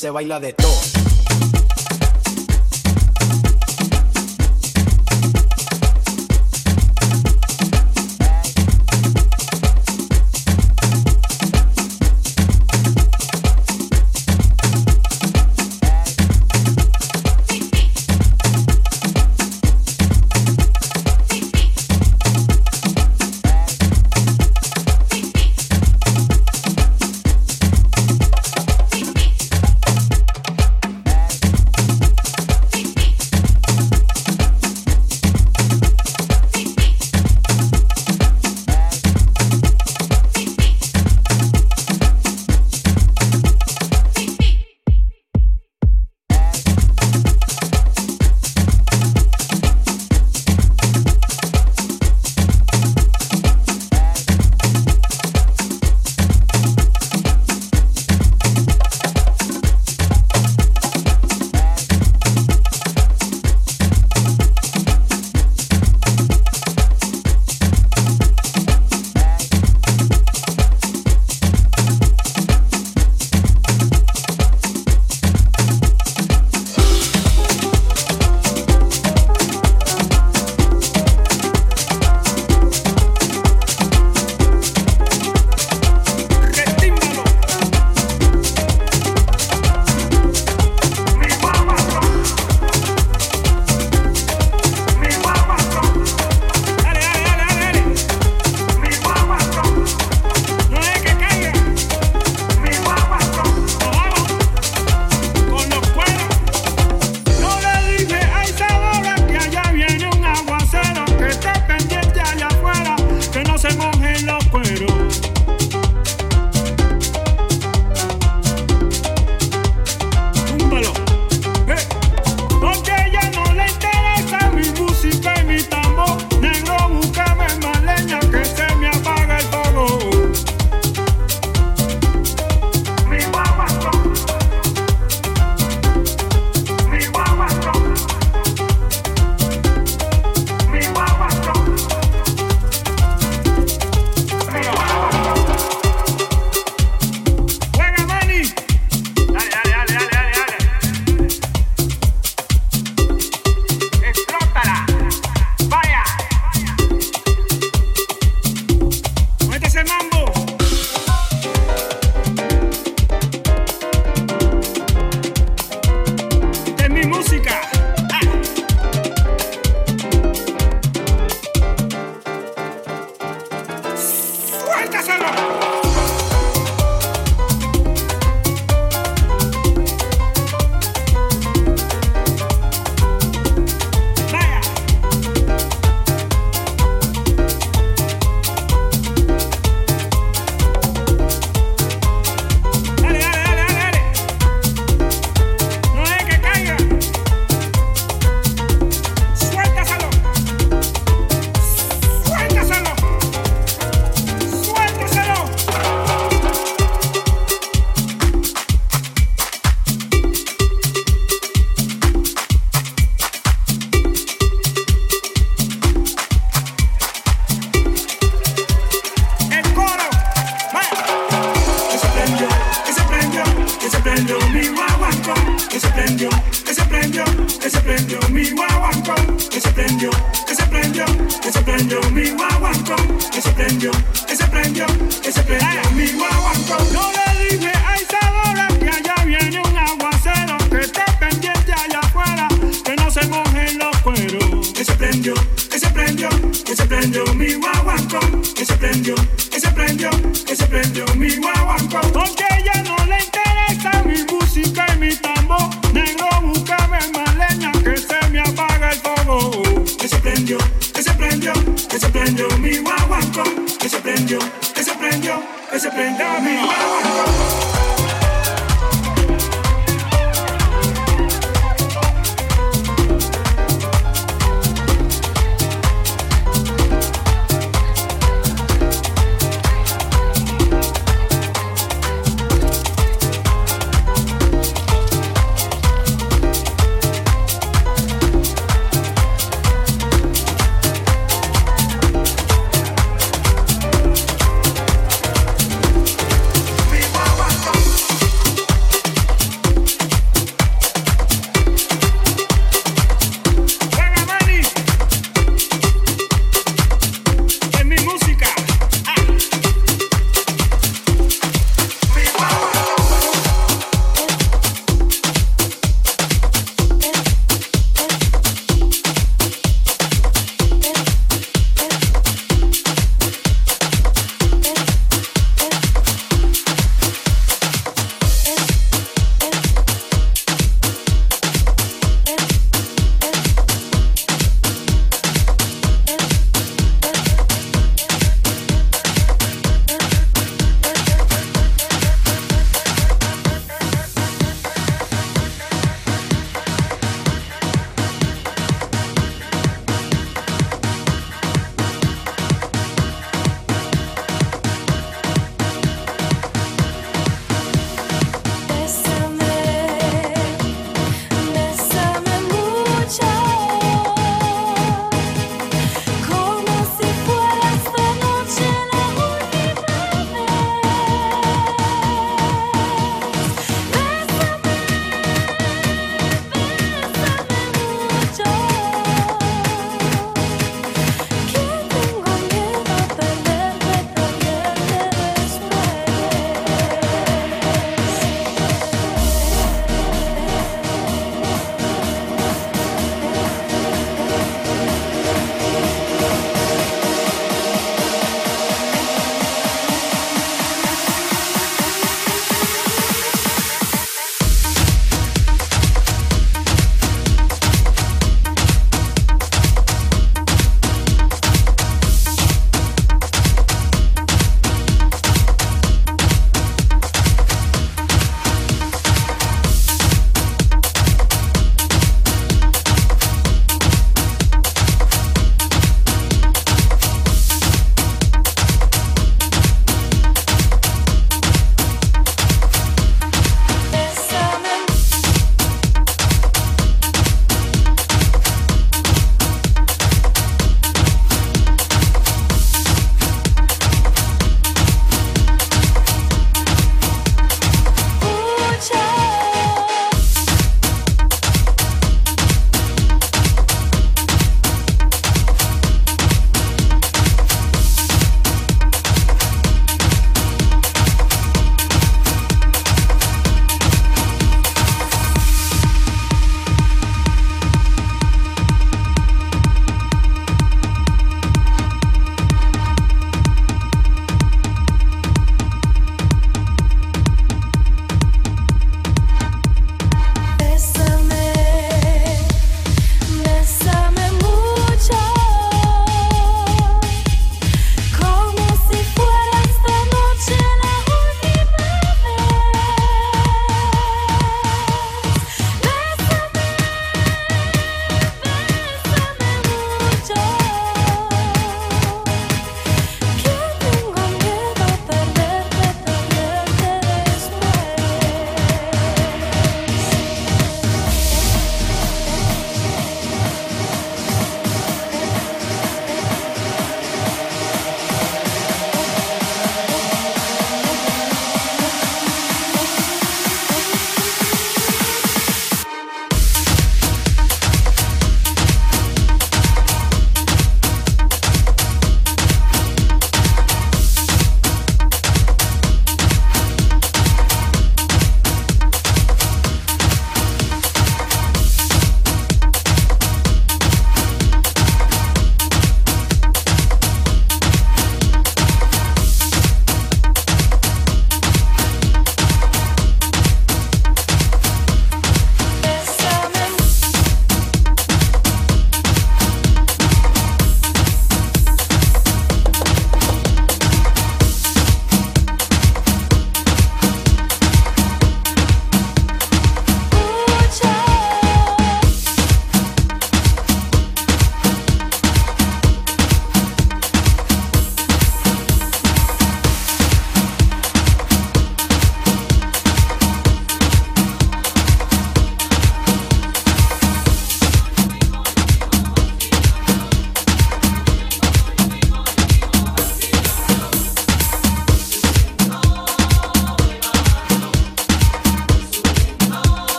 se baila de todo.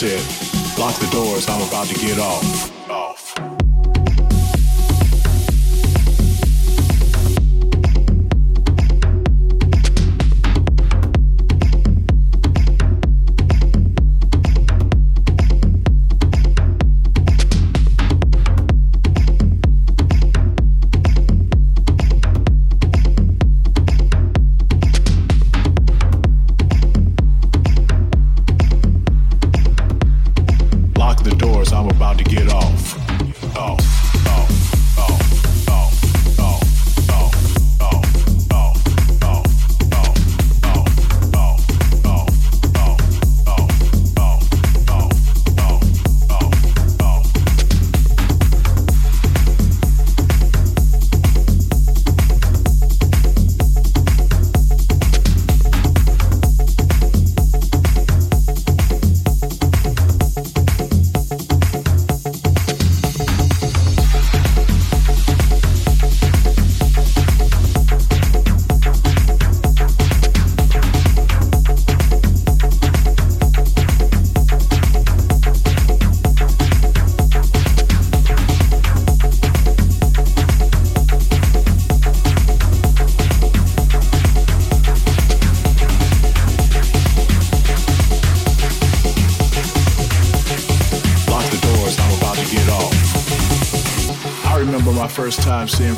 Said, lock the doors, I'm about to get off. Off.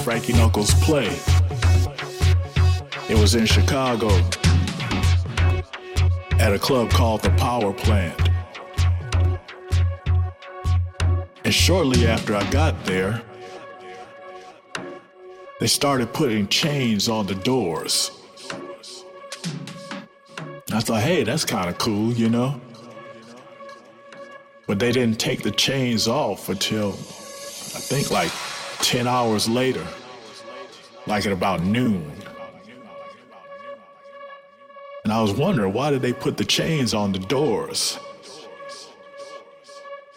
Frankie Knuckles play. It was in Chicago at a club called the Power Plant. And shortly after I got there, they started putting chains on the doors. I thought, hey, that's kind of cool, you know? But they didn't take the chains off until I think like 10 hours later like at about noon. And I was wondering why did they put the chains on the doors?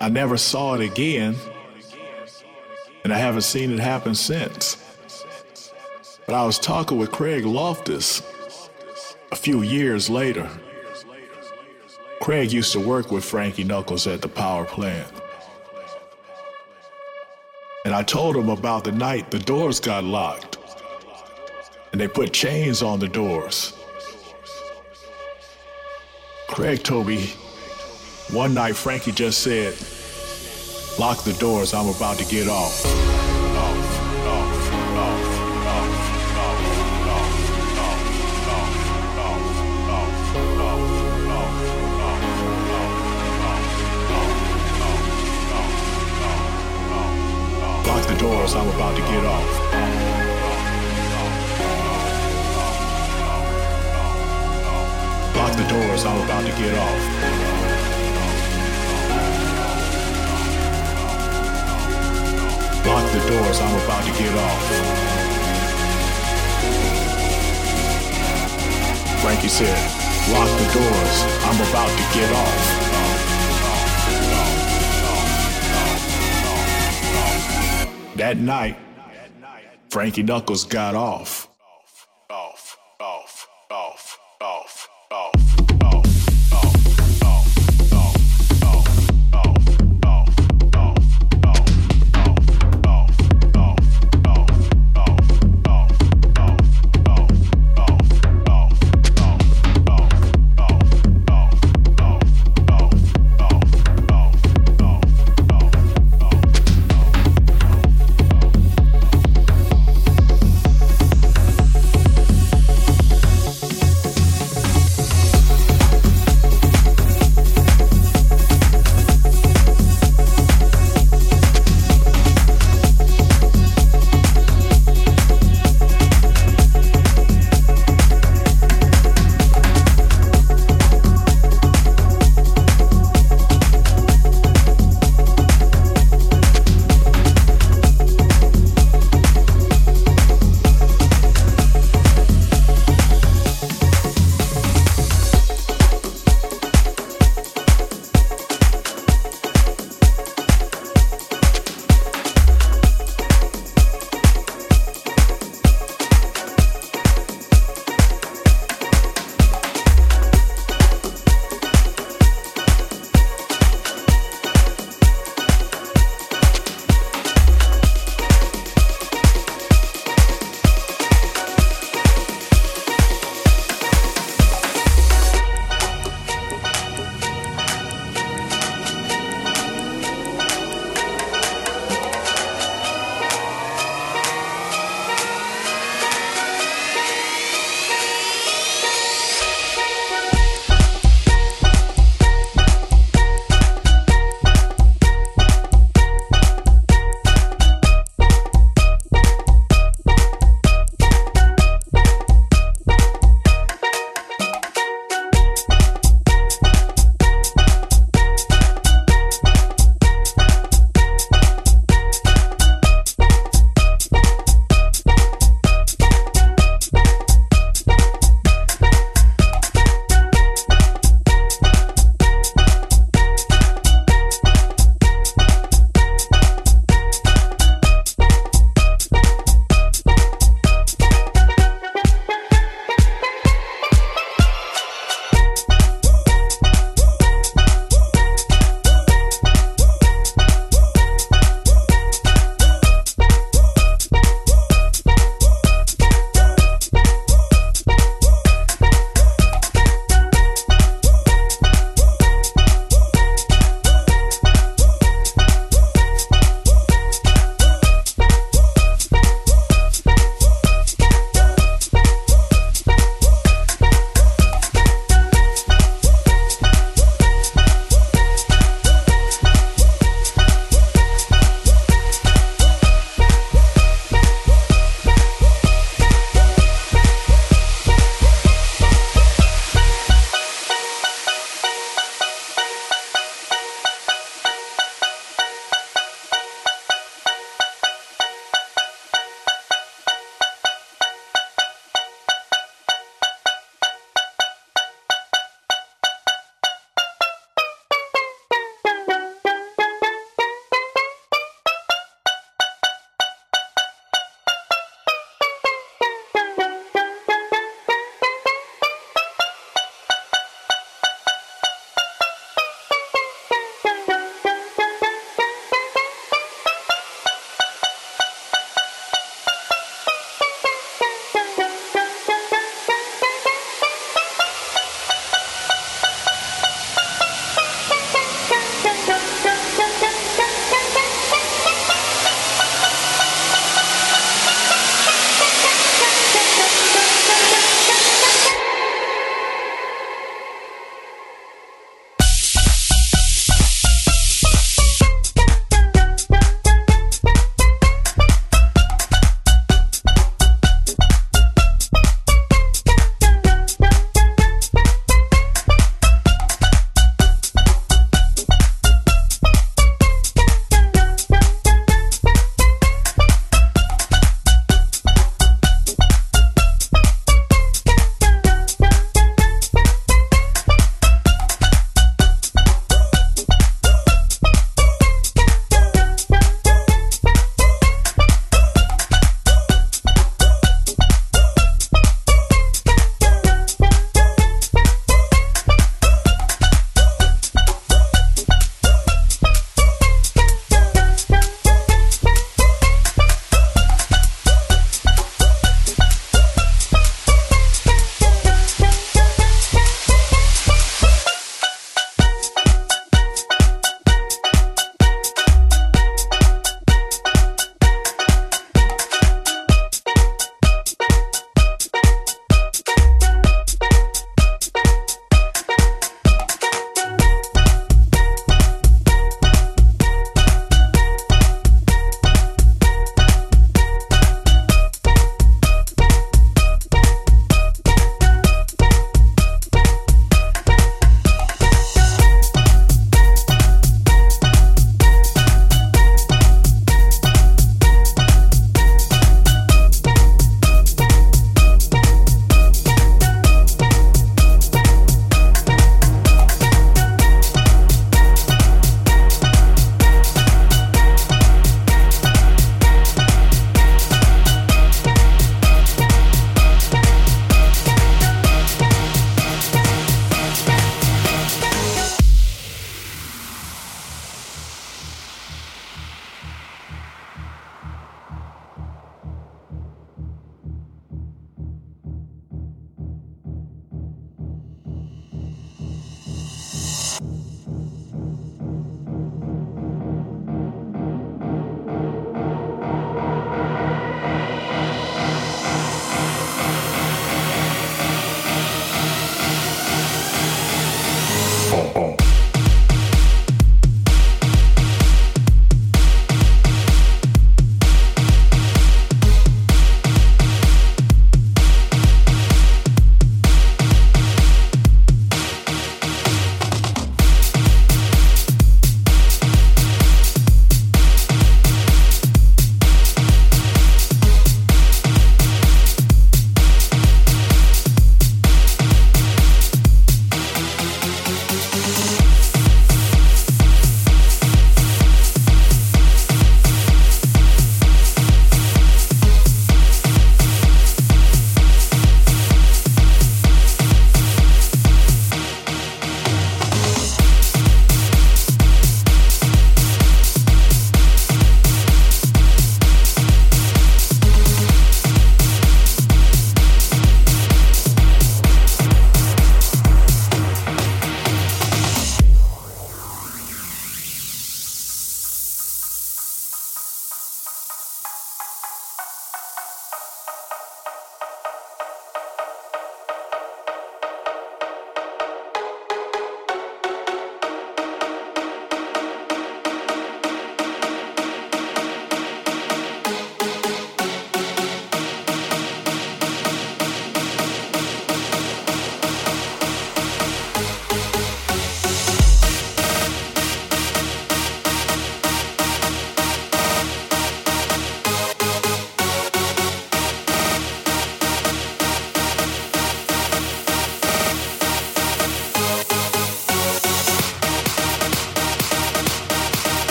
I never saw it again, and I haven't seen it happen since. But I was talking with Craig Loftus a few years later. Craig used to work with Frankie Knuckles at the power plant. I told him about the night the doors got locked and they put chains on the doors. Craig told me one night Frankie just said, Lock the doors, I'm about to get off. Doors, I'm about to get off. Lock the doors, I'm about to get off. Lock the doors, I'm about to get off. Frankie said, lock the doors, I'm about to get off. That night, Frankie Knuckles got off. Off, off, off, off, off, off.